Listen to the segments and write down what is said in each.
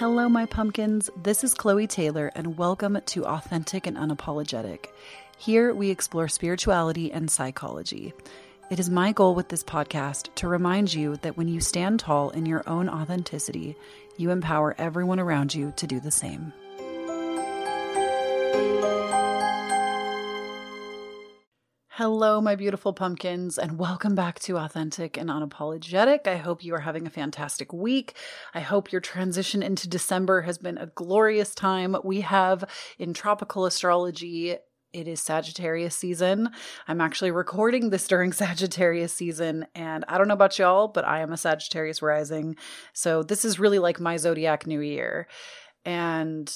Hello, my pumpkins. This is Chloe Taylor, and welcome to Authentic and Unapologetic. Here we explore spirituality and psychology. It is my goal with this podcast to remind you that when you stand tall in your own authenticity, you empower everyone around you to do the same. Hello, my beautiful pumpkins, and welcome back to Authentic and Unapologetic. I hope you are having a fantastic week. I hope your transition into December has been a glorious time. We have in tropical astrology it is Sagittarius season. I'm actually recording this during Sagittarius season, and I don't know about y'all, but I am a Sagittarius rising. So this is really like my zodiac new year. And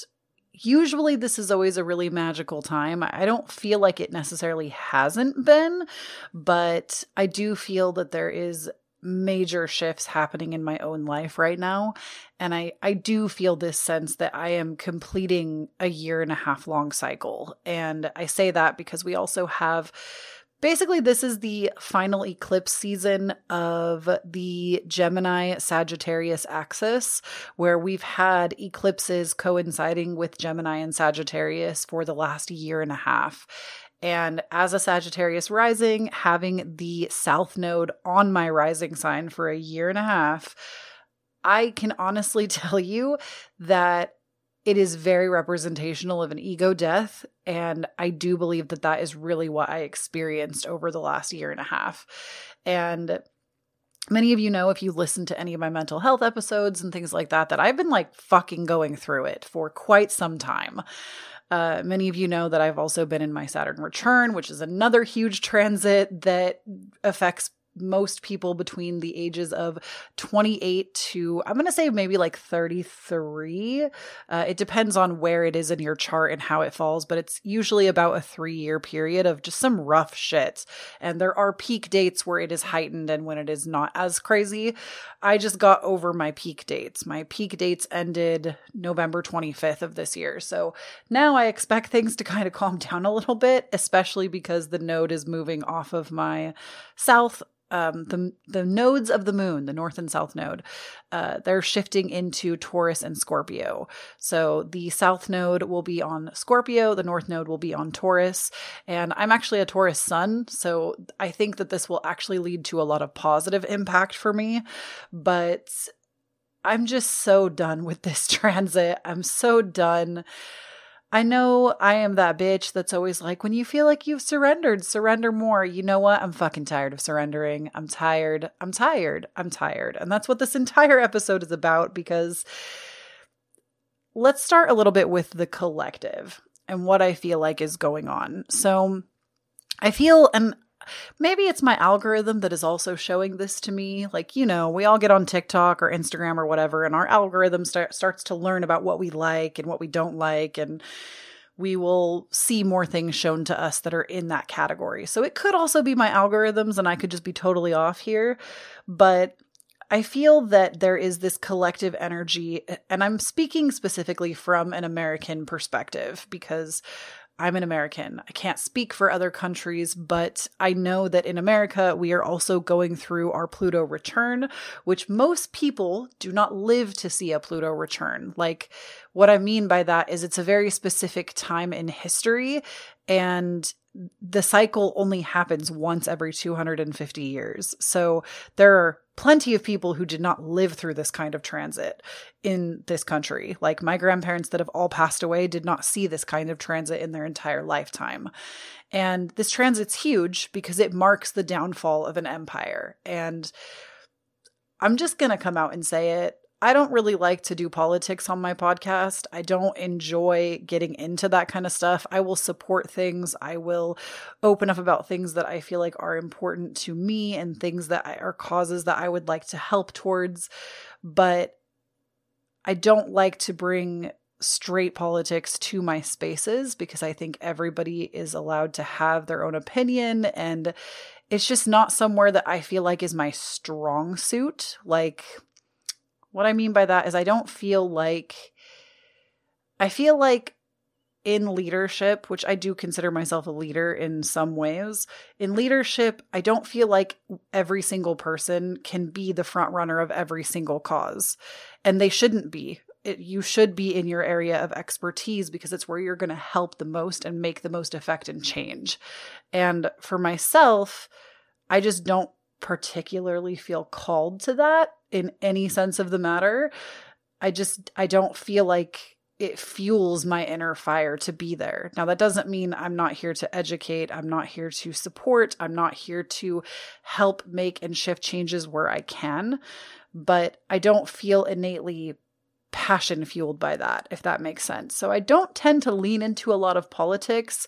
usually this is always a really magical time. I don't feel like it necessarily hasn't been, but I do feel that there is major shifts happening in my own life right now and i i do feel this sense that i am completing a year and a half long cycle and i say that because we also have Basically, this is the final eclipse season of the Gemini Sagittarius axis, where we've had eclipses coinciding with Gemini and Sagittarius for the last year and a half. And as a Sagittarius rising, having the South Node on my rising sign for a year and a half, I can honestly tell you that it is very representational of an ego death. And I do believe that that is really what I experienced over the last year and a half. And many of you know if you listen to any of my mental health episodes and things like that, that I've been like fucking going through it for quite some time. Uh, many of you know that I've also been in my Saturn return, which is another huge transit that affects most people between the ages of 28 to i'm going to say maybe like 33 uh, it depends on where it is in your chart and how it falls but it's usually about a three year period of just some rough shit. And there are peak dates where it is heightened and when it is not as crazy. I just got over my peak dates. My peak dates ended november 25th of this year. So now i expect things to kind of calm down a little bit especially because the node is moving off of my south um, the the nodes of the moon, the north and south node, uh, they're shifting into Taurus and Scorpio. So the south node will be on Scorpio, the north node will be on Taurus, and I'm actually a Taurus sun, so I think that this will actually lead to a lot of positive impact for me. But I'm just so done with this transit. I'm so done I know I am that bitch that's always like, when you feel like you've surrendered, surrender more. You know what? I'm fucking tired of surrendering. I'm tired. I'm tired. I'm tired. And that's what this entire episode is about because let's start a little bit with the collective and what I feel like is going on. So I feel, and maybe it's my algorithm that is also showing this to me. Like, you know, we all get on TikTok or Instagram or whatever, and our algorithm start, starts to learn about what we like and what we don't like. And we will see more things shown to us that are in that category. So it could also be my algorithms, and I could just be totally off here. But I feel that there is this collective energy, and I'm speaking specifically from an American perspective because I'm an American. I can't speak for other countries, but I know that in America, we are also going through our Pluto return, which most people do not live to see a Pluto return. Like, what I mean by that is it's a very specific time in history, and the cycle only happens once every 250 years. So there are plenty of people who did not live through this kind of transit in this country. Like my grandparents that have all passed away did not see this kind of transit in their entire lifetime. And this transit's huge because it marks the downfall of an empire. And I'm just going to come out and say it. I don't really like to do politics on my podcast. I don't enjoy getting into that kind of stuff. I will support things. I will open up about things that I feel like are important to me and things that are causes that I would like to help towards. But I don't like to bring straight politics to my spaces because I think everybody is allowed to have their own opinion and it's just not somewhere that I feel like is my strong suit. Like what I mean by that is I don't feel like I feel like in leadership, which I do consider myself a leader in some ways, in leadership, I don't feel like every single person can be the front runner of every single cause. And they shouldn't be. it, you should be in your area of expertise because it's where you're going to help the most and make the most effect and change. And for myself, I just don't particularly feel called to that in any mm. sense of the matter. I just I don't feel like it fuels my inner fire to be there. Now, that doesn't mean I'm not here to educate. I'm not here to support. I'm not here to help make and shift changes where I can. But I don't feel innately passion fueled by that, if that makes sense. So I don't tend to lean into a lot of politics,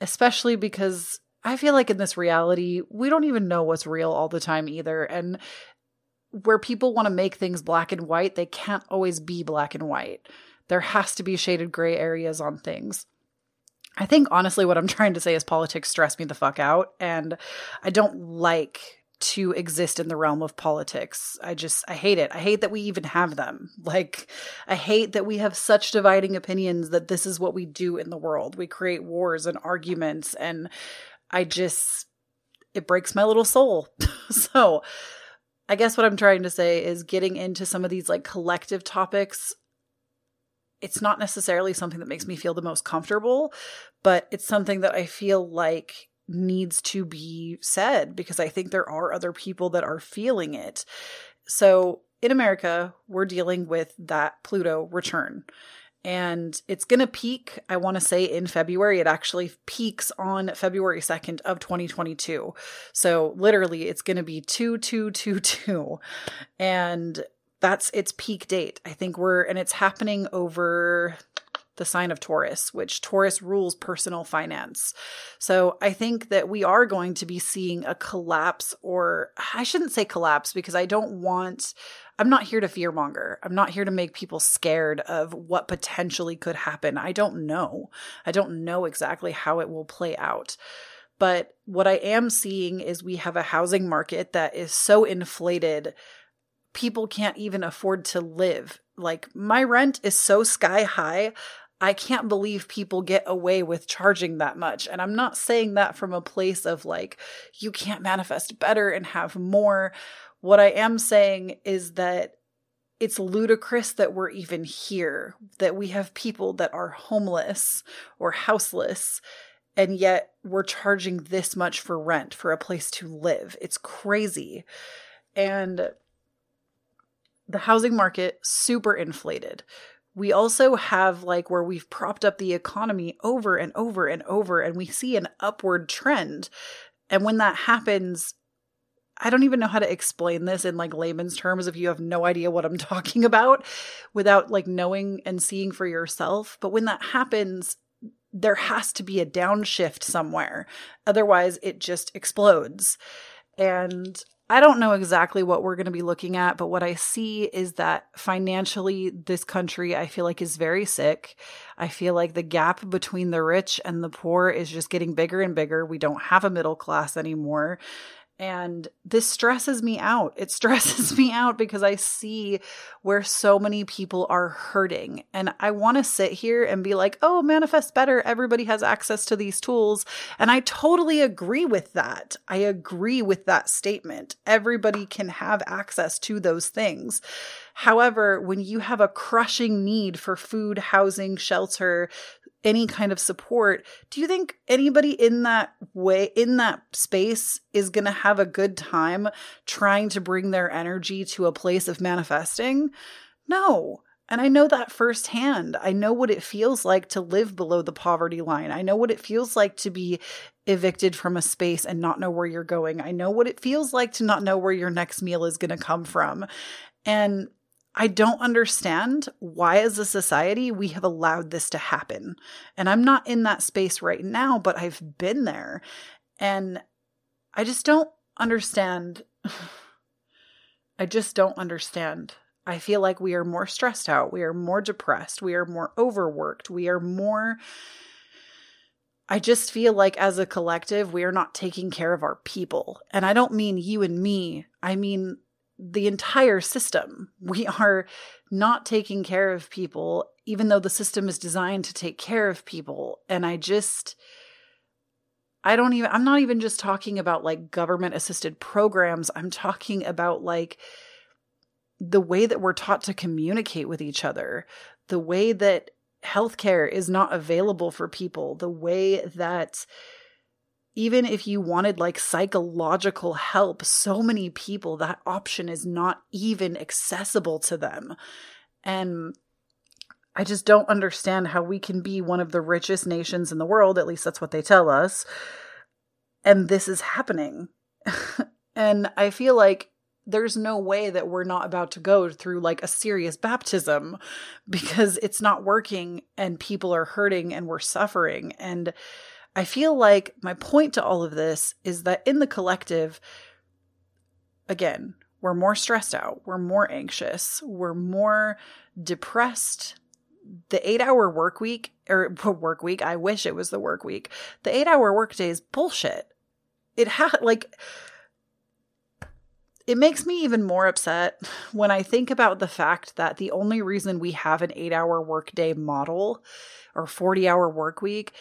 especially because I feel like in this reality, we don't even know what's real all the time either. And where people want to make things black and white, they can't always be black and white. There has to be shaded gray areas on things. I think honestly, what I'm trying to say is politics stress me the fuck out, and I don't like to exist in the realm of politics. I just, I hate it. I hate that we even have them. Like, I hate that we have such dividing opinions that this is what we do in the world. We create wars and arguments, and I just, it breaks my little soul. so, I guess what I'm trying to say is getting into some of these like collective topics it's not necessarily something that makes me feel the most comfortable, but it's something that I feel like needs to be said because I think there are other people that are feeling it. So in America, we're dealing with that Pluto return. And it's going to peak, I want to say in February. It actually peaks on February 2nd of 2022. So literally, it's going to be 2222. And that's its peak date. I think we're, and it's happening over the sign of Taurus, which Taurus rules personal finance. So I think that we are going to be seeing a collapse, or I shouldn't say collapse because I don't want, I'm not here to fearmonger. I'm not here to make people scared of what potentially could happen. I don't know. I don't know exactly how it will play out. But what I am seeing is we have a housing market that is so inflated people can't even afford to live. Like, my rent is so sky high. I can't believe people get away with charging that much. And I'm not saying that from a place of like, you can't manifest better and have more. What I am saying is that it's ludicrous that we're even here, that we have people that are homeless or houseless, and yet we're charging this much for rent for a place to live. It's crazy. And the housing market super inflated. We also have like where we've propped up the economy over and over and over, and we see an upward trend. And when that happens, I don't even know how to explain this in like layman's terms if you have no idea what I'm talking about without like knowing and seeing for yourself. But when that happens, there has to be a downshift somewhere. Otherwise, it just explodes. And I don't know exactly what we're going to be looking at, but what I see is that financially, this country, I feel like, is very sick. I feel like the gap between the rich and the poor is just getting bigger and bigger. We don't have a middle class anymore. And this stresses me out. It stresses me out because I see where so many people are hurting. And I want to sit here and be like, oh, manifest better. Everybody has access to these tools. And I totally agree with that. I agree with that statement. Everybody can have access to those things. However, when you have a crushing need for food, housing, shelter, any kind of support, do you think anybody in that way, in that space, is going to have a good time trying to bring their energy to a place of manifesting? No. And I know that firsthand. I know what it feels like to live below the poverty line. I know what it feels like to be evicted from a space and not know where you're going. I know what it feels like to not know where your next meal is going to come from. And I don't understand why, as a society, we have allowed this to happen. And I'm not in that space right now, but I've been there. And I just don't understand. I just don't understand. I feel like we are more stressed out. We are more depressed. We are more overworked. We are more. I just feel like as a collective, we are not taking care of our people. And I don't mean you and me, I mean the entire system. We are not taking care of people, even though the system is designed to take care of people. And I just, I don't even, I'm not even just talking about like government assisted programs. I'm talking about like the way that we're taught to communicate with each other, the way that healthcare is not available for people, the way that even if you wanted like psychological help, so many people that option is not even accessible to them. And I just don't understand how we can be one of the richest nations in the world, at least that's what they tell us, and this is happening. and I feel like there's no way that we're not about to go through like a serious baptism because it's not working and people are hurting and we're suffering. And I feel like my point to all of this is that in the collective, again, we're more stressed out, we're more anxious, we're more depressed. The eight hour work week or work week, I wish it was the work week. The eight hour work day is bullshit. It had like, it makes me even more upset when I think about the fact that the only reason we have an eight hour workday model or 40 hour work week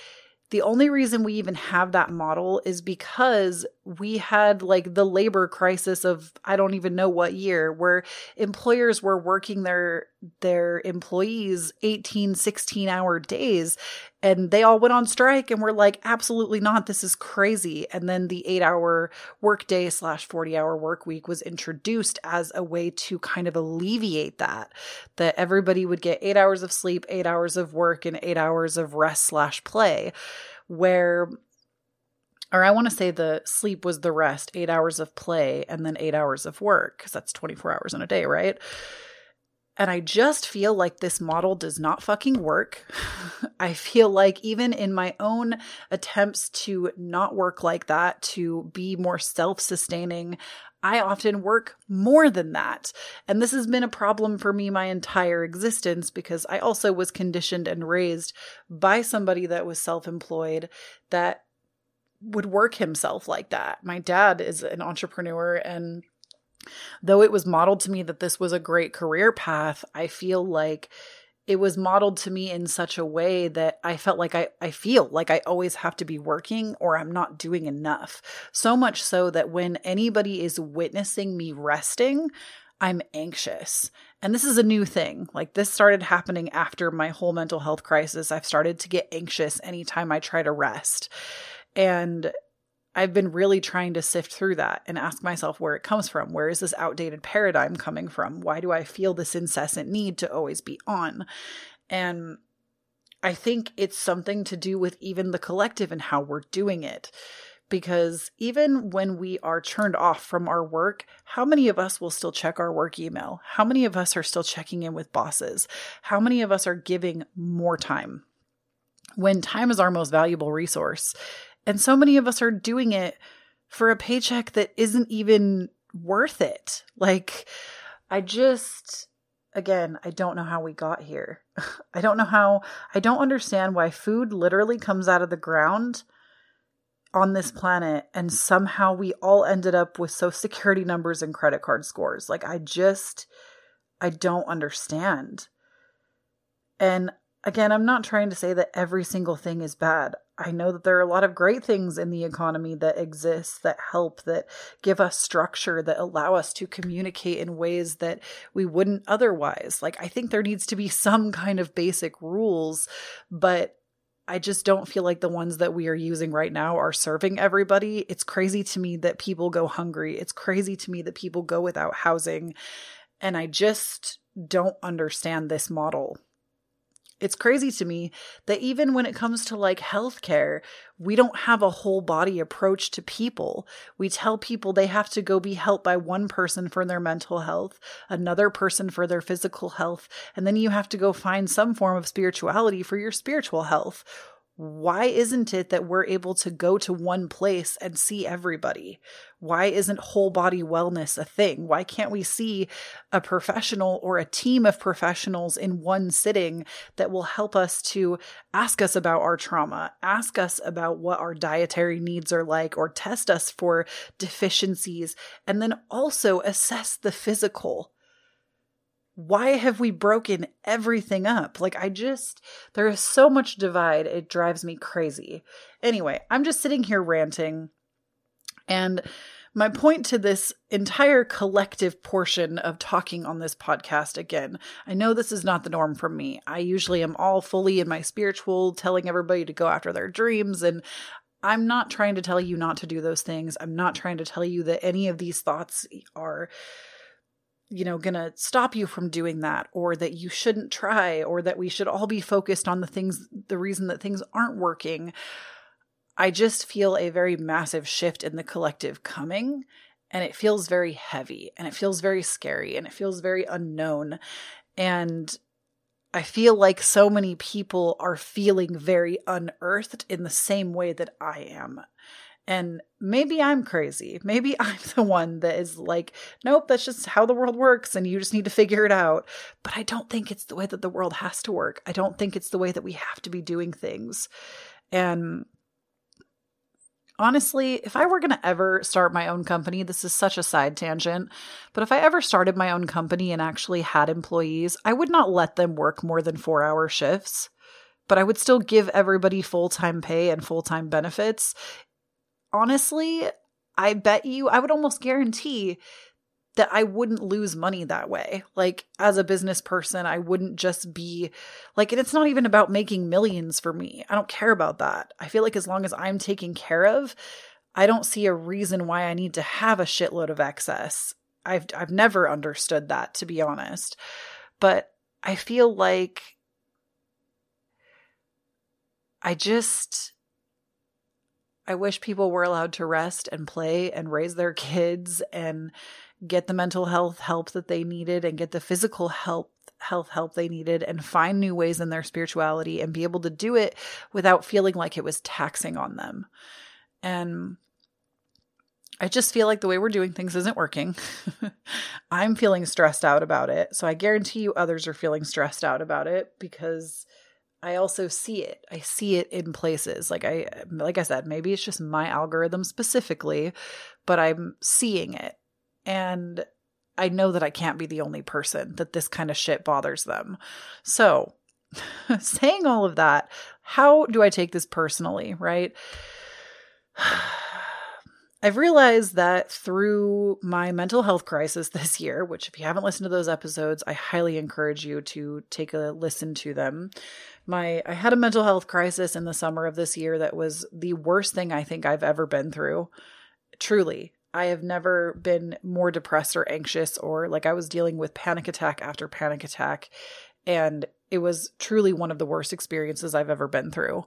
the only reason we even have that model is because we had like the labor crisis of I don't even know what year where employers were working their their employees 18 16 hour days and they all went on strike and were like absolutely not this is crazy and then the 8 hour workday slash 40 hour work week was introduced as a way to kind of alleviate that that everybody would get 8 hours of sleep 8 hours of work and 8 hours of rest slash play where or I want to say the sleep was the rest, eight hours of play and then eight hours of work, because that's 24 hours in a day, right? And I just feel like this model does not fucking work. I feel like even in my own attempts to not work like that, to be more self sustaining, I often work more than that. And this has been a problem for me my entire existence because I also was conditioned and raised by somebody that was self employed that would work himself like that. My dad is an entrepreneur and though it was modeled to me that this was a great career path, I feel like it was modeled to me in such a way that I felt like I, I feel like I always have to be working or I'm not doing enough. So much so that when anybody is witnessing me resting, I'm anxious. And this is a new thing. Like this started happening after my whole mental health crisis. I've started to get anxious anytime I try to rest. And I've been really trying to sift through that and ask myself where it comes from. Where is this outdated paradigm coming from? Why do I feel this incessant need to always be on? And I think it's something to do with even the collective and how we're doing it. Because even when we are turned off from our work, how many of us will still check our work email? How many of us are still checking in with bosses? How many of us are giving more time? When time is our most valuable resource and so many of us are doing it for a paycheck that isn't even worth it. Like, I just, again, I don't know how we got here. I don't know how, I don't understand why food literally comes out of the ground on this planet and somehow we all ended up with social security numbers and credit card scores. Like, I just, I don't understand. And again, I'm not trying to say that every single thing is bad. I know that there are a lot of great things in the economy that exist that help, that give us structure, that allow us to communicate in ways that we wouldn't otherwise. Like, I think there needs to be some kind of basic rules, but I just don't feel like the ones that we are using right now are serving everybody. It's crazy to me that people go hungry. It's crazy to me that people go without housing. And I just don't understand this model it's crazy to me that even when it comes to like healthcare, we don't have a whole body approach to people. We tell people they have to go be helped by one person for their mental health, another person for their physical health, and then you have to go find some form of spirituality for your spiritual health why isn't it that we're able to go to one place and see everybody? Why isn't whole body wellness a thing? Why can't we see a professional or a team of professionals in one sitting that will help us to ask us about our trauma, ask us about what our dietary needs are like, or test us for deficiencies, and then also assess the physical? Why have we broken everything up? Like, I just, there is so much divide. It drives me crazy. Anyway, I'm just sitting here ranting. And my point to this entire collective portion of talking on this podcast again, I know this is not the norm for me. I usually am all fully in my spiritual, telling everybody to go after their dreams. And I'm not trying to tell you not to do those things. I'm not trying to tell you that any of these thoughts are you know, going to stop you from doing that, or that you shouldn't try, or that we should all be focused on the things, the reason that things aren't working. I just feel a very massive shift in the collective coming, and it feels very heavy, and it feels very scary, and it feels very unknown. And I feel like so many people are feeling very unearthed in the same way that I am. And maybe I'm crazy. Maybe I'm the one that is like, nope, that's just how the world works and you just need to figure it out. But I don't think it's the way that the world has to work. I don't think it's the way that we have to be doing things. And honestly, if I were going to ever start my own company, this is such a side tangent, but if I ever started my own company and actually had employees, I would not let them work more than four hour shifts but I would still give everybody full time pay and full time benefits honestly, I bet you, I would almost guarantee that I wouldn't lose money that way. Like, as a business person, I wouldn't just be like, and it's not even about making millions for me. I don't care about that. I feel like as long as I'm taken care of, I don't see a reason why I need to have a shitload of excess. I've I've never understood that to be honest. But I feel like I just I wish people were allowed to rest and play and raise their kids and get the mental health help that they needed and get the physical help health help they needed and find new ways in their spirituality and be able to do it without feeling like it was taxing on them. And I just feel like the way we're doing things isn't working. I'm feeling stressed out about it. So I guarantee you others are feeling stressed out about it because I also see it. I see it in places. Like I like I said, maybe it's just my algorithm specifically, but I'm seeing it. And I know that I can't be the only person that this kind of shit bothers them. So, saying all of that, how do I take this personally, right? I've realized that through my mental health crisis this year, which, if you haven't listened to those episodes, I highly encourage you to take a listen to them. My I had a mental health crisis in the summer of this year that was the worst thing I think I've ever been through. Truly, I have never been more depressed or anxious or like I was dealing with panic attack after panic attack and it was truly one of the worst experiences I've ever been through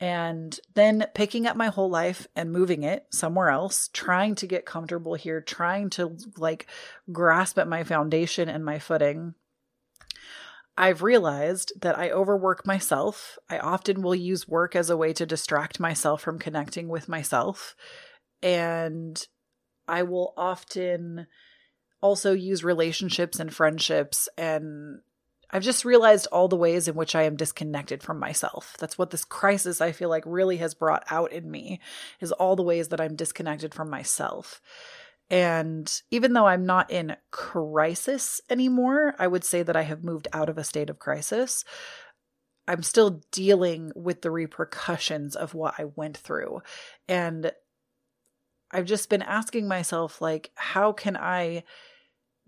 and then picking up my whole life and moving it somewhere else, trying to get comfortable here, trying to like grasp at my foundation and my footing. I've realized that I overwork myself. I often will use work as a way to distract myself from connecting with myself. And I will often also use relationships and friendships and I've just realized all the ways in which I am disconnected from myself. That's what this crisis I feel like really has brought out in me is all the ways that I'm disconnected from myself. And even though I'm not in crisis anymore, I would say that I have moved out of a state of crisis. I'm still dealing with the repercussions of what I went through. And I've just been asking myself like how can I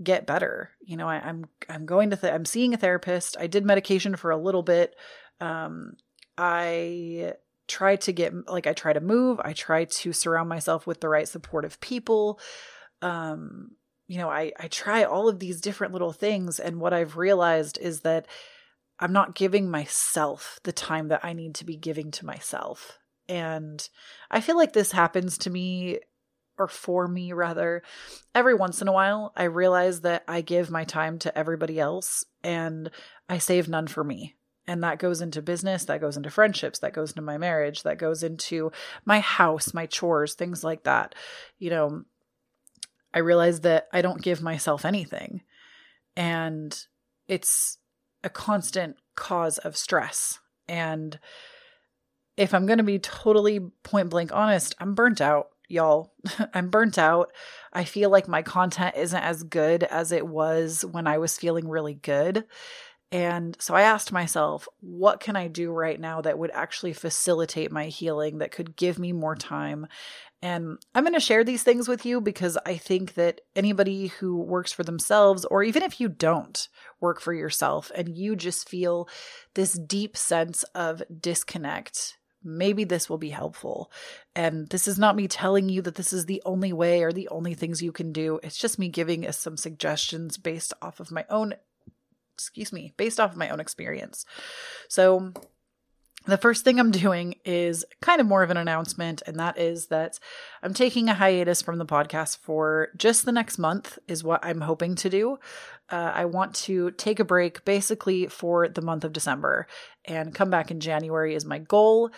get better. You know, I, am I'm, I'm going to th- I'm seeing a therapist. I did medication for a little bit. Um, I try to get like I try to move. I try to surround myself with the right supportive people. Um, you know, I I try all of these different little things, and what I've realized is that I'm not giving myself the time that I need to be giving to myself. And I feel like this happens to me or for me rather. Every once in a while i realize that i give my time to everybody else and i save none for me. And that goes into business that goes into friendships that goes into my marriage that goes into my house my chores things like that. You know i realize that i don't give myself anything. And it's a constant cause of stress. And if i'm going to be totally point blank honest i'm burnt out y'all. I'm burnt out. I feel like my content isn't as good as it was when I was feeling really good. And so I asked myself, what can I do right now that would actually facilitate my healing, that could give me more time And I'm going to share these things with you because I think that anybody who works for themselves, or even if you don't work for yourself and you just feel this deep sense of disconnect, maybe this will be helpful. And this is not me telling you that this is the only way or the only things you can do. It's just me giving us some suggestions based off of my own, excuse me, based off of my own experience. So, the first thing I'm doing is kind of more of an announcement, and that is that I'm taking a hiatus from the podcast for just the next month, is what I'm hoping to do. Uh, I want to take a break basically for the month of December and come back in January is my goal.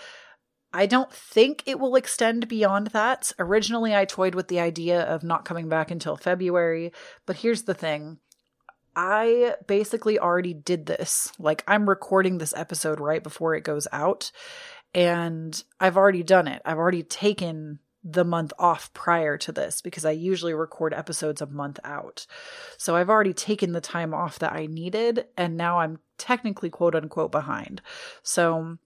I don't think it will extend beyond that. Originally, I toyed with the idea of not coming back until February, but here's the thing I basically already did this. Like, I'm recording this episode right before it goes out, and I've already done it. I've already taken the month off prior to this because I usually record episodes a month out. So I've already taken the time off that I needed, and now I'm technically quote unquote behind. So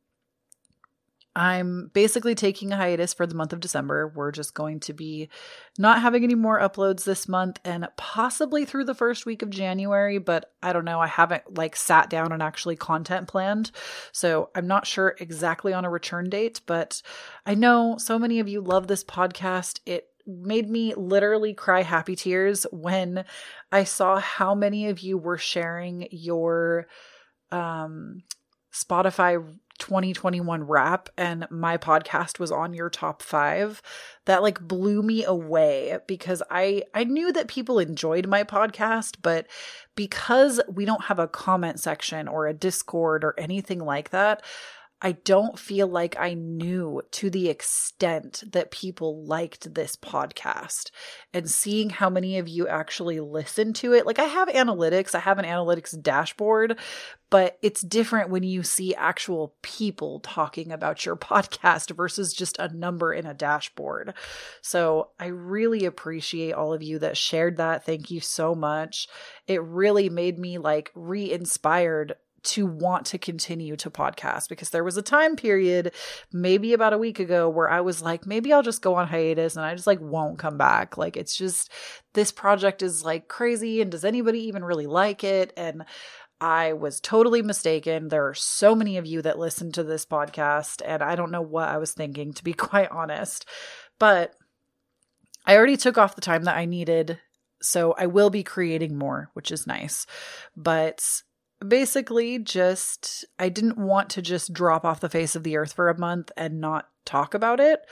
I'm basically taking a hiatus for the month of December. We're just going to be not having any more uploads this month and possibly through the first week of January, but I don't know. I haven't like sat down and actually content planned. So I'm not sure exactly on a return date, but I know so many of you love this podcast. It made me literally cry happy tears when I saw how many of you were sharing your um Spotify 2021 wrap and my podcast was on your top 5 that like blew me away because I I knew that people enjoyed my podcast but because we don't have a comment section or a discord or anything like that I don't feel like I knew to the extent that people liked this podcast and seeing how many of you actually listen to it. Like, I have analytics, I have an analytics dashboard, but it's different when you see actual people talking about your podcast versus just a number in a dashboard. So, I really appreciate all of you that shared that. Thank you so much. It really made me like re inspired to want to continue to podcast because there was a time period maybe about a week ago where I was like maybe I'll just go on hiatus and I just like won't come back like it's just this project is like crazy and does anybody even really like it and I was totally mistaken. There are so many of you that listen to this podcast, and I don't know what I was thinking, to be quite honest. But I already took off the time that I needed. So I will be creating more, which is nice. But basically just I didn't want to just drop off the face of the earth for a month and not talk about it.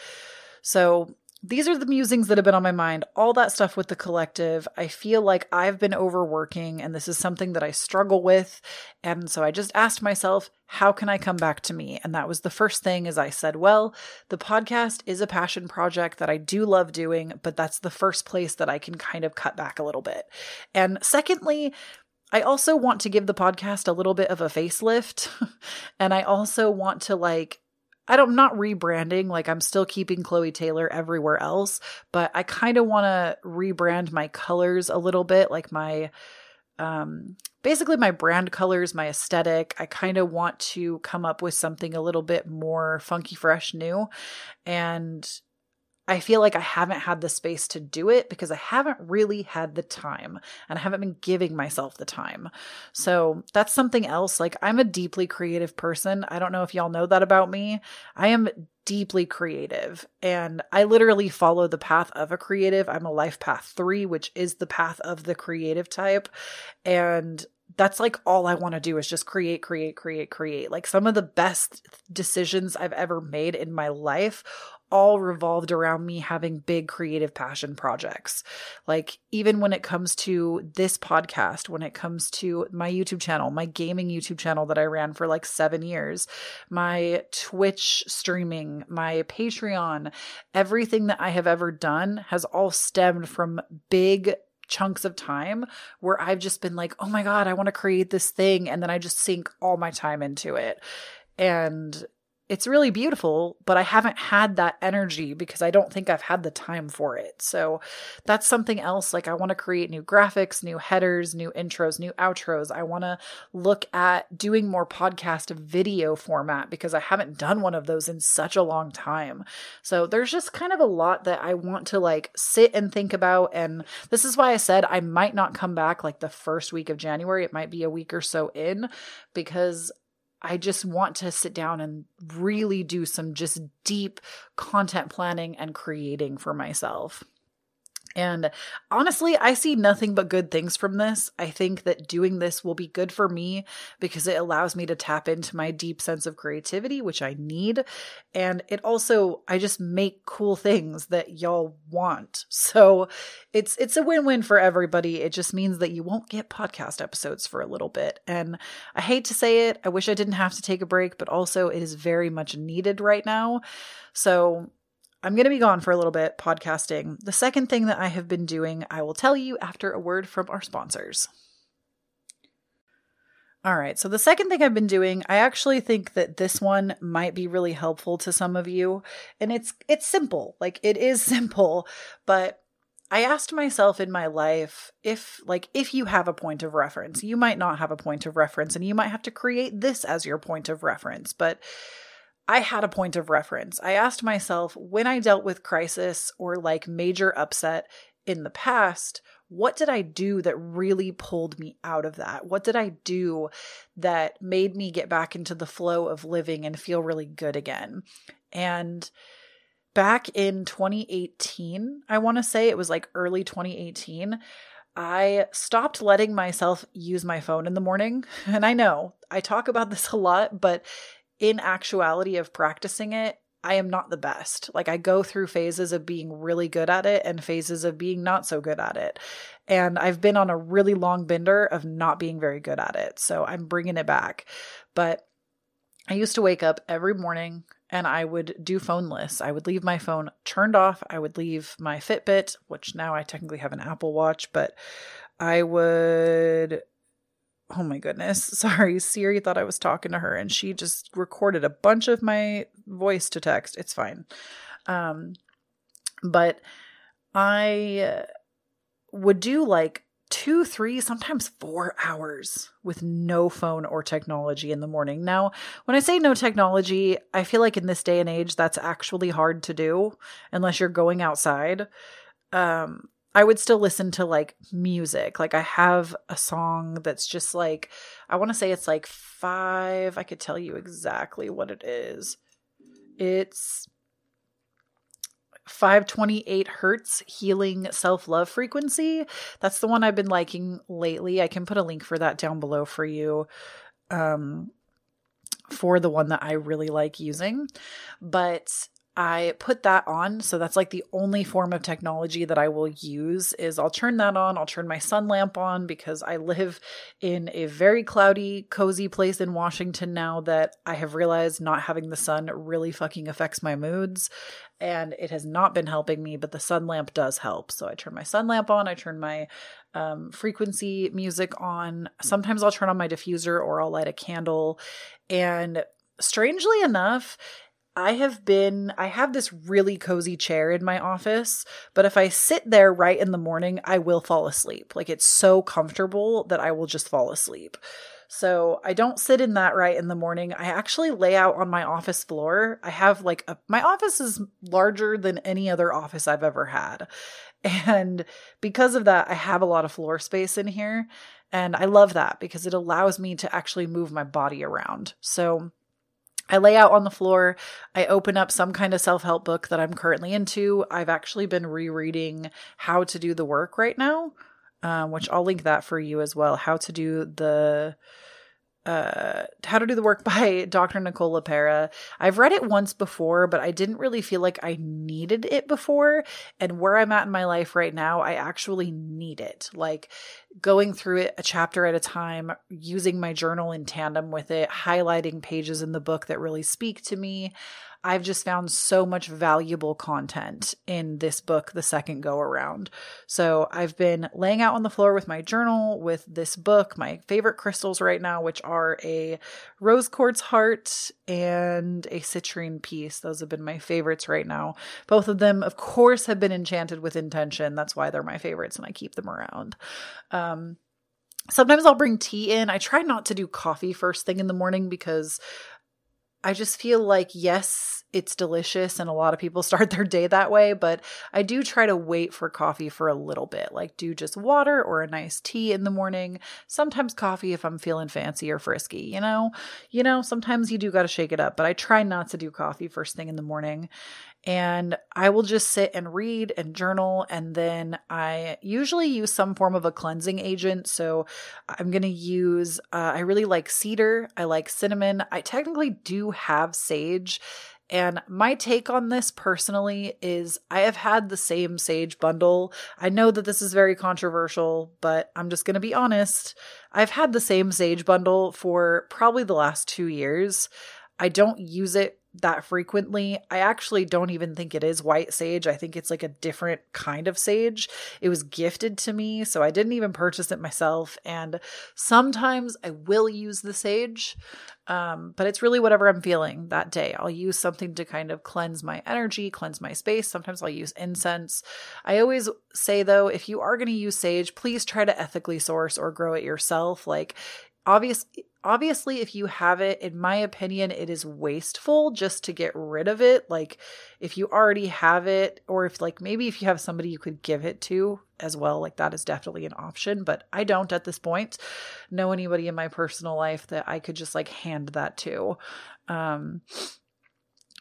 So these are the musings that have been on my mind. All that stuff with the collective. I feel like I've been overworking and this is something that I struggle with. And so I just asked myself, how can I come back to me? And that was the first thing as I said, well, the podcast is a passion project that I do love doing, but that's the first place that I can kind of cut back a little bit. And secondly, I also want to give the podcast a little bit of a facelift. and I also want to like I don't not rebranding, like I'm still keeping Chloe Taylor everywhere else, but I kind of want to rebrand my colors a little bit, like my um basically my brand colors, my aesthetic. I kind of want to come up with something a little bit more funky fresh new and I feel like I haven't had the space to do it because I haven't really had the time and I haven't been giving myself the time. So that's something else. Like, I'm a deeply creative person. I don't know if y'all know that about me. I am deeply creative and I literally follow the path of a creative. I'm a life path three, which is the path of the creative type. And that's like all I want to do is just create, create, create, create. Like some of the best decisions I've ever made in my life all revolved around me having big creative passion projects. Like, even when it comes to this podcast, when it comes to my YouTube channel, my gaming YouTube channel that I ran for like seven years, my Twitch streaming, my Patreon, everything that I have ever done has all stemmed from big chunks of time where I've just been like, oh my God, I want to create this thing. And then I just sink all my time into it. And it's really beautiful, but I haven't had that energy because I don't think I've had the time for it. So that's something else. Like, I want to create new graphics, new headers, new intros, new outros. I want to look at doing more podcast video format because I haven't done one of those in such a long time. So there's just kind of a lot that I want to like sit and think about. And this is why I said I might not come back like the first week of January. It might be a week or so in because I just want to sit down and really do some just deep content planning and creating for myself. And honestly, I see nothing but good things from this. I think that doing this will be good for me because it allows me to tap into my deep sense of creativity, which I need. And it also, I just make cool things that y'all want. So it's, it's a win-win for everybody. It just means that you won't get podcast episodes for a little bit. And I hate to say it. I wish I didn't have to take a break, but also it is very much needed right now. So I'm going to be gone for a little bit podcasting. The second thing that I have been doing, I will tell you after a word from our sponsors. All right, so the second thing I've been doing, I actually think that this one might be really helpful to some of you, and it's it's simple. Like it is simple, but I asked myself in my life if like if you have a point of reference, you might not have a point of reference and you might have to create this as your point of reference, but I had a point of reference. I asked myself when I dealt with crisis or like major upset in the past, what did I do that really pulled me out of that? What did I do that made me get back into the flow of living and feel really good again? And back in 2018, I want to say it was like early 2018. I stopped letting myself use my phone in the morning. And I know I talk about this a lot, but in actuality of practicing it, I am not the best. Like I go through phases of being really good at it and phases of being not so good at it. And I've been on a really long bender of not being very good at it. So I'm bringing it back. But I used to wake up every morning and I would do phone lists. I would leave my phone turned off. I would leave my Fitbit, which now I technically have an Apple Watch, but I would oh my goodness, sorry, Siri thought I was talking to her and she just recorded a bunch of my voice to text. It's fine. Um, but I would do like two, three, sometimes four hours with no phone or technology in the morning. Now, when I say no technology, I feel like in this day and age, that's actually hard to do unless you're going outside. Um, I would still listen to like music. Like I have a song that's just like I want to say it's like 5. I could tell you exactly what it is. It's 528 hertz healing self-love frequency. That's the one I've been liking lately. I can put a link for that down below for you. Um for the one that I really like using. But I put that on. So that's like the only form of technology that I will use is I'll turn that on. I'll turn my sun lamp on because I live in a very cloudy, cozy place in Washington now that I have realized not having the sun really fucking affects my moods. And it has not been helping me, but the sun lamp does help. So I turn my sun lamp on. I turn my um, frequency music on. Sometimes I'll turn on my diffuser or I'll light a candle. And strangely enough, I have been, I have this really cozy chair in my office, but if I sit there right in the morning, I will fall asleep. Like it's so comfortable that I will just fall asleep. So I don't sit in that right in the morning. I actually lay out on my office floor. I have like a, my office is larger than any other office I've ever had. And because of that, I have a lot of floor space in here. And I love that because it allows me to actually move my body around. So I lay out on the floor. I open up some kind of self help book that I'm currently into. I've actually been rereading How to Do the Work right now, um, which I'll link that for you as well. How to do the uh, How to Do the Work by Dr. Nicole LePera. I've read it once before, but I didn't really feel like I needed it before. And where I'm at in my life right now, I actually need it. Like going through it a chapter at a time, using my journal in tandem with it, highlighting pages in the book that really speak to me. I've just found so much valuable content in this book the second go around. So I've been laying out on the floor with my journal with this book, my favorite crystals right now, which are a rose quartz heart and a citrine piece. Those have been my favorites right now. Both of them, of course, have been enchanted with intention. That's why they're my favorites and I keep them around. Um, Sometimes I'll bring tea in. I try not to do coffee first thing in the morning because I just feel like, yes, it's delicious and a lot of people start their day that way, but I do try to wait for coffee for a little bit, like do just water or a nice tea in the morning. Sometimes coffee if I'm feeling fancy or frisky, you know? You know, sometimes you do got to shake it up, but I try not to do coffee first thing in the morning and I will just sit and read and journal. And then I usually use some form of a cleansing agent. So I'm going to use, uh, I really like cedar, I like cinnamon. I technically do have sage. And my take on this personally is I have had the same sage bundle. I know that this is very controversial, but I'm just going to be honest. I've had the same sage bundle for probably the last two years. I don't use it that frequently. I actually don't even think it is white sage. I think it's like a different kind of sage. It was gifted to me, so I didn't even purchase it myself. And sometimes I will use the sage, um, but it's really whatever I'm feeling that day. I'll use something to kind of cleanse my energy, cleanse my space. Sometimes I'll use incense. I always say, though, if you are going to use sage, please try to ethically source or grow it yourself. Like, obviously obviously if you have it in my opinion it is wasteful just to get rid of it like if you already have it or if like maybe if you have somebody you could give it to as well like that is definitely an option but i don't at this point know anybody in my personal life that i could just like hand that to. Um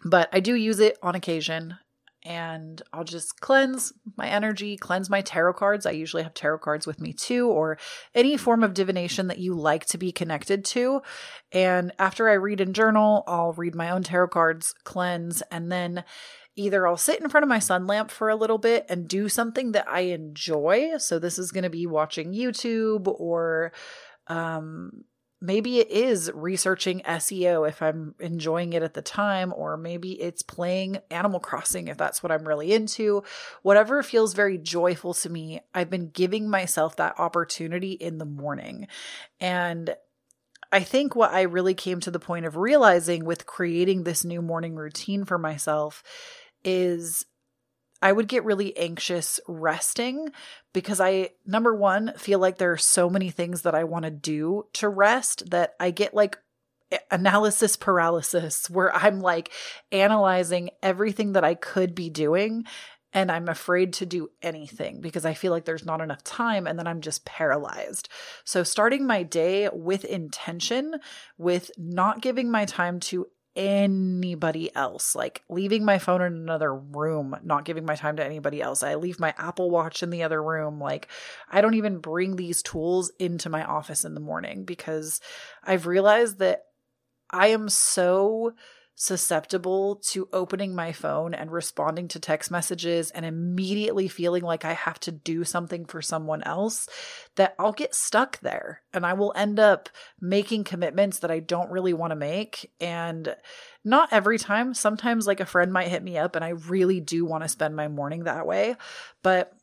but i do use it on occasion and I'll just cleanse my energy, cleanse my tarot cards. I usually have tarot cards with me too, or any form of divination that you like to be connected to. And after I read and journal, I'll read my own tarot cards, cleanse, and then either I'll sit in front of my sun lamp for a little bit and do something that I enjoy. So this is going to be watching YouTube or um maybe it is researching SEO if I'm enjoying it at the time, or maybe it's playing Animal Crossing if that's what I'm really into. Whatever feels very joyful to me, I've been giving myself that opportunity in the morning. And I think what I really came to the point of realizing with creating this new morning routine for myself is I would get really anxious resting because I, number one, feel like there are so many things that I want to do to rest that I get like analysis paralysis where I'm like analyzing everything that I could be doing and I'm afraid to do anything because I feel like there's not enough time and then I'm just paralyzed. So, starting my day with intention, with not giving my time to anybody else. Like leaving my phone in another room, not giving my time to anybody else. I leave my Apple Watch in the other room. Like I don't even bring these tools into my office in the morning because I've realized that I am so susceptible to opening my phone and responding to text messages and immediately feeling like I have to do something for someone else that I'll get stuck there and I will end up making commitments that I don't really want to make. And not every time, sometimes like a friend might hit me up and I really do want to spend my morning that way. But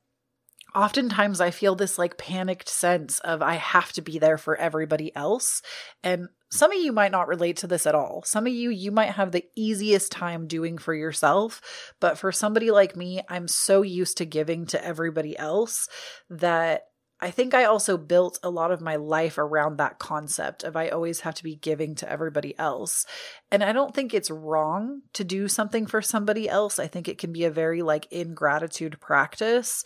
oftentimes I feel this like panicked sense of I have to be there for everybody else. And some of you might not relate to this at all. Some of you, you might have the easiest time doing for yourself. But for somebody like me, I'm so used to giving to everybody else that I think I also built a lot of my life around that concept of I always have to be giving to everybody else. And I don't think it's wrong to do something for somebody else. I think it can be a very like ingratitude practice.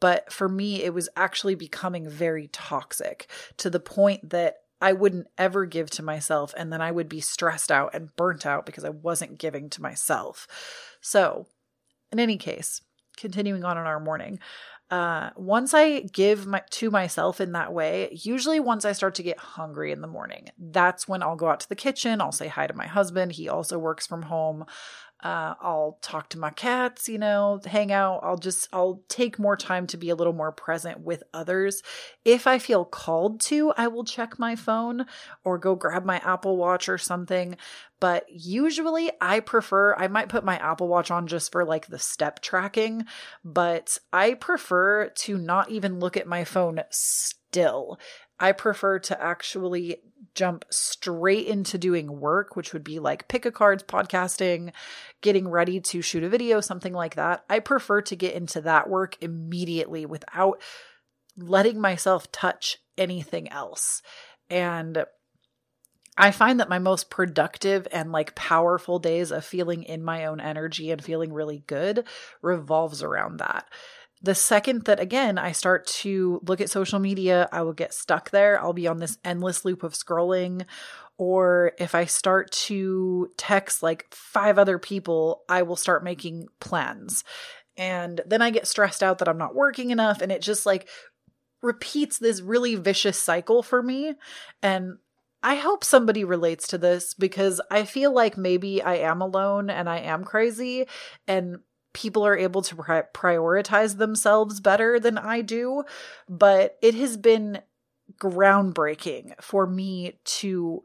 But for me, it was actually becoming very toxic to the point that I wouldn't ever give to myself. And then I would be stressed out and burnt out because I wasn't giving to myself. So, in any case, continuing on in our morning, uh, once I give my, to myself in that way, usually once I start to get hungry in the morning, that's when I'll go out to the kitchen. I'll say hi to my husband. He also works from home. Uh, I'll talk to my cats, you know, hang out. I'll just, I'll take more time to be a little more present with others. If I feel called to, I will check my phone or go grab my Apple Watch or something. But usually I prefer, I might put my Apple Watch on just for like the step tracking, but I prefer to not even look at my phone still. I prefer to actually jump straight into doing work, which would be like pick a cards, podcasting, getting ready to shoot a video, something like that. I prefer to get into that work immediately without letting myself touch anything else. And I find that my most productive and like powerful days of feeling in my own energy and feeling really good revolves around that the second that again I start to look at social media, I will get stuck there. I'll be on this endless loop of scrolling. Or if I start to text like five other people, I will start making plans. And then I get stressed out that I'm not working enough. And it just like repeats this really vicious cycle for me. And I hope somebody relates to this because I feel like maybe I am alone and I am crazy. And people are able to pri- prioritize themselves better than I do, but it has been groundbreaking for me to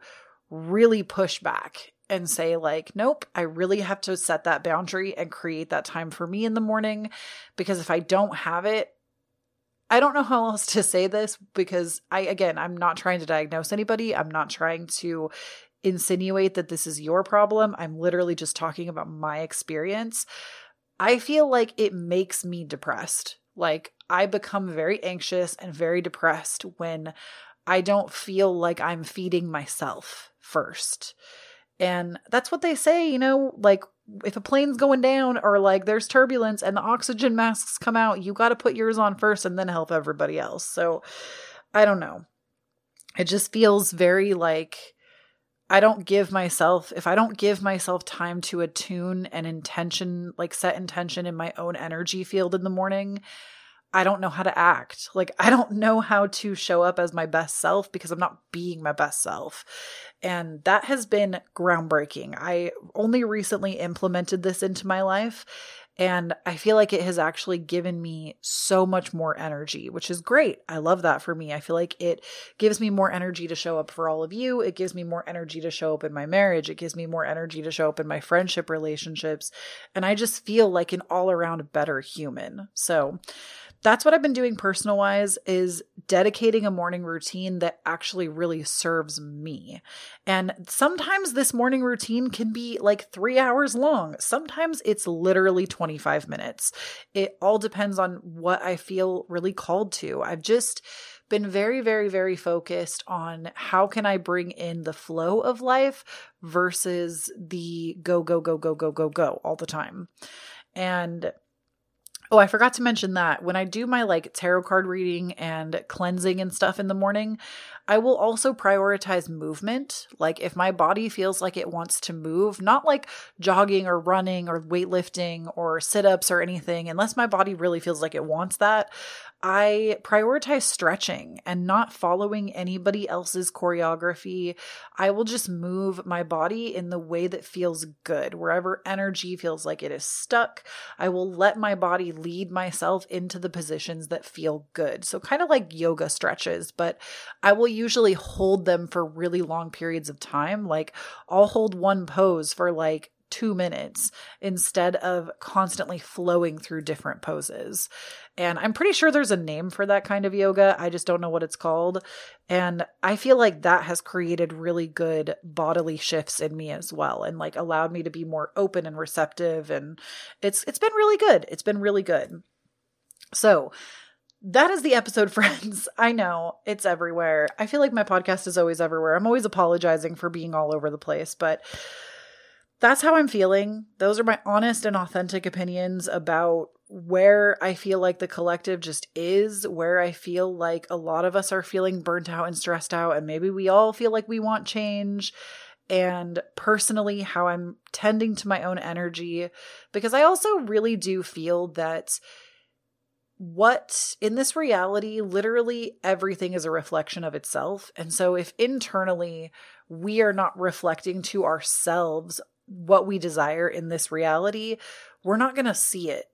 really push back and say like nope i really have to set that boundary and create that time for me in the morning because if i don't have it i don't know how else to say this because i again i'm not trying to diagnose anybody. I'm not trying to insinuate that this is your problem. I'm literally just talking about my experience I feel like it makes me depressed. Like I become very anxious and very depressed when I don't feel like I'm feeding myself first. And that's what they say, you know, like if a plane's going down or like there's turbulence and the oxygen masks come out, you got to put yours on first and then help everybody else. So I don't know. It just feels very like I don't give myself, if I don't give myself time to attune and intention, like set intention in my own energy field in the morning, I don't know how to act. Like, I don't know how to show up as my best self because I'm not being my best self. And that has been groundbreaking. I only recently implemented this into my life. And I feel like it has actually given me so much more energy, which is great. I love that for me. I feel like it gives me more energy to show up for all of you. It gives me more energy to show up in my marriage. It gives me more energy to show up in my friendship relationships. And I just feel like an all around better human. So, that's what I've been doing personal wise is dedicating a morning routine that actually really serves me. And sometimes this morning routine can be like 3 hours long. Sometimes it's literally 25 minutes. It all depends on what I feel really called to. I've just been very very very focused on how can I bring in the flow of life versus the go go go go go go go all the time. And Oh, I forgot to mention that when I do my like tarot card reading and cleansing and stuff in the morning, I will also prioritize movement. Like if my body feels like it wants to move, not like jogging or running or weightlifting or sit ups or anything, unless my body really feels like it wants that, I prioritize stretching and not following anybody else's choreography. I will just move my body in the way that feels good. Wherever energy feels like it is stuck, I will let my body lead myself into the positions that feel good. So, kind of like yoga stretches, but I will usually hold them for really long periods of time. Like, I'll hold one pose for like two minutes instead of constantly flowing through different poses. And I'm pretty sure there's a name for that kind of yoga. I just don't know what it's called. And I feel like that has created really good bodily shifts in me as well and like allowed me to be more open and receptive and it's it's been really good. It's been really good. So, that is the episode, friends. I know it's everywhere. I feel like my podcast is always everywhere. I'm always apologizing for being all over the place, but that's how I'm feeling. Those are my honest and authentic opinions about where I feel like the collective just is, where I feel like a lot of us are feeling burnt out and stressed out, and maybe we all feel like we want change. And personally, how I'm tending to my own energy, because I also really do feel that what in this reality, literally everything is a reflection of itself. And so, if internally we are not reflecting to ourselves what we desire in this reality, we're not going to see it.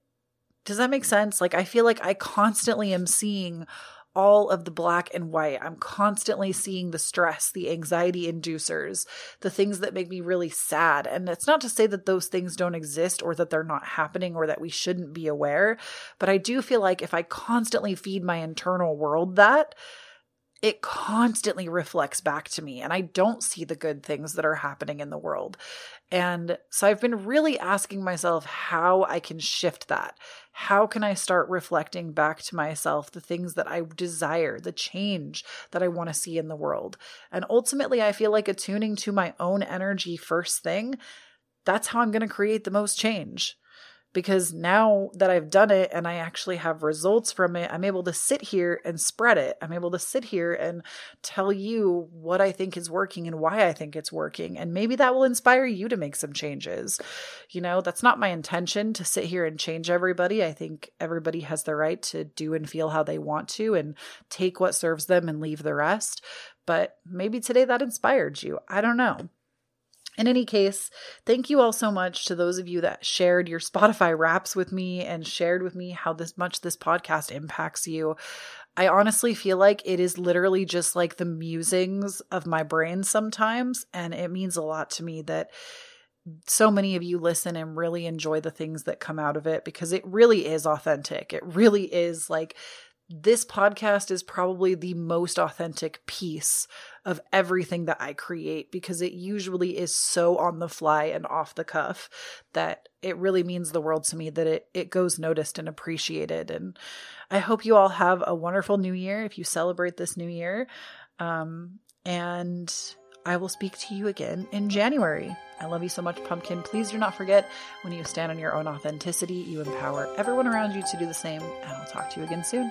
Does that make sense? Like, I feel like I constantly am seeing all of the black and white. I'm constantly seeing the stress, the anxiety inducers, the things that make me really sad. And it's not to say that those things don't exist or that they're not happening or that we shouldn't be aware, but I do feel like if I constantly feed my internal world that, it constantly reflects back to me and I don't see the good things that are happening in the world. And so I've been really asking myself how I can shift that. How can I start reflecting back to myself the things that I desire, the change that I want to see in the world? And ultimately, I feel like attuning to my own energy first thing, that's how I'm going to create the most change because now that I've done it and I actually have results from it, I'm able to sit here and spread it. I'm able to sit here and tell you what I think is working and why I think it's working. And maybe that will inspire you to make some changes. You know, that's not my intention to sit here and change everybody. I think everybody has the right to do and feel how they want to and take what serves them and leave the rest. But maybe today that inspired you. I don't know. In any case, thank you all so much to those of you that shared your Spotify wraps with me and shared with me how this much this podcast impacts you. I honestly feel like it is literally just like the musings of my brain sometimes. And it means a lot to me that so many of you listen and really enjoy the things that come out of it because it really is authentic. It really is like this podcast is probably the most authentic piece of everything that I create because it usually is so on the fly and off the cuff that it really means the world to me that it it goes noticed and appreciated and I hope you all have a wonderful new year if you celebrate this new year um and I will speak to you again in January. I love you so much, Pumpkin. Please do not forget when you stand on your own authenticity, you empower everyone around you to do the same. And I'll talk to you again soon.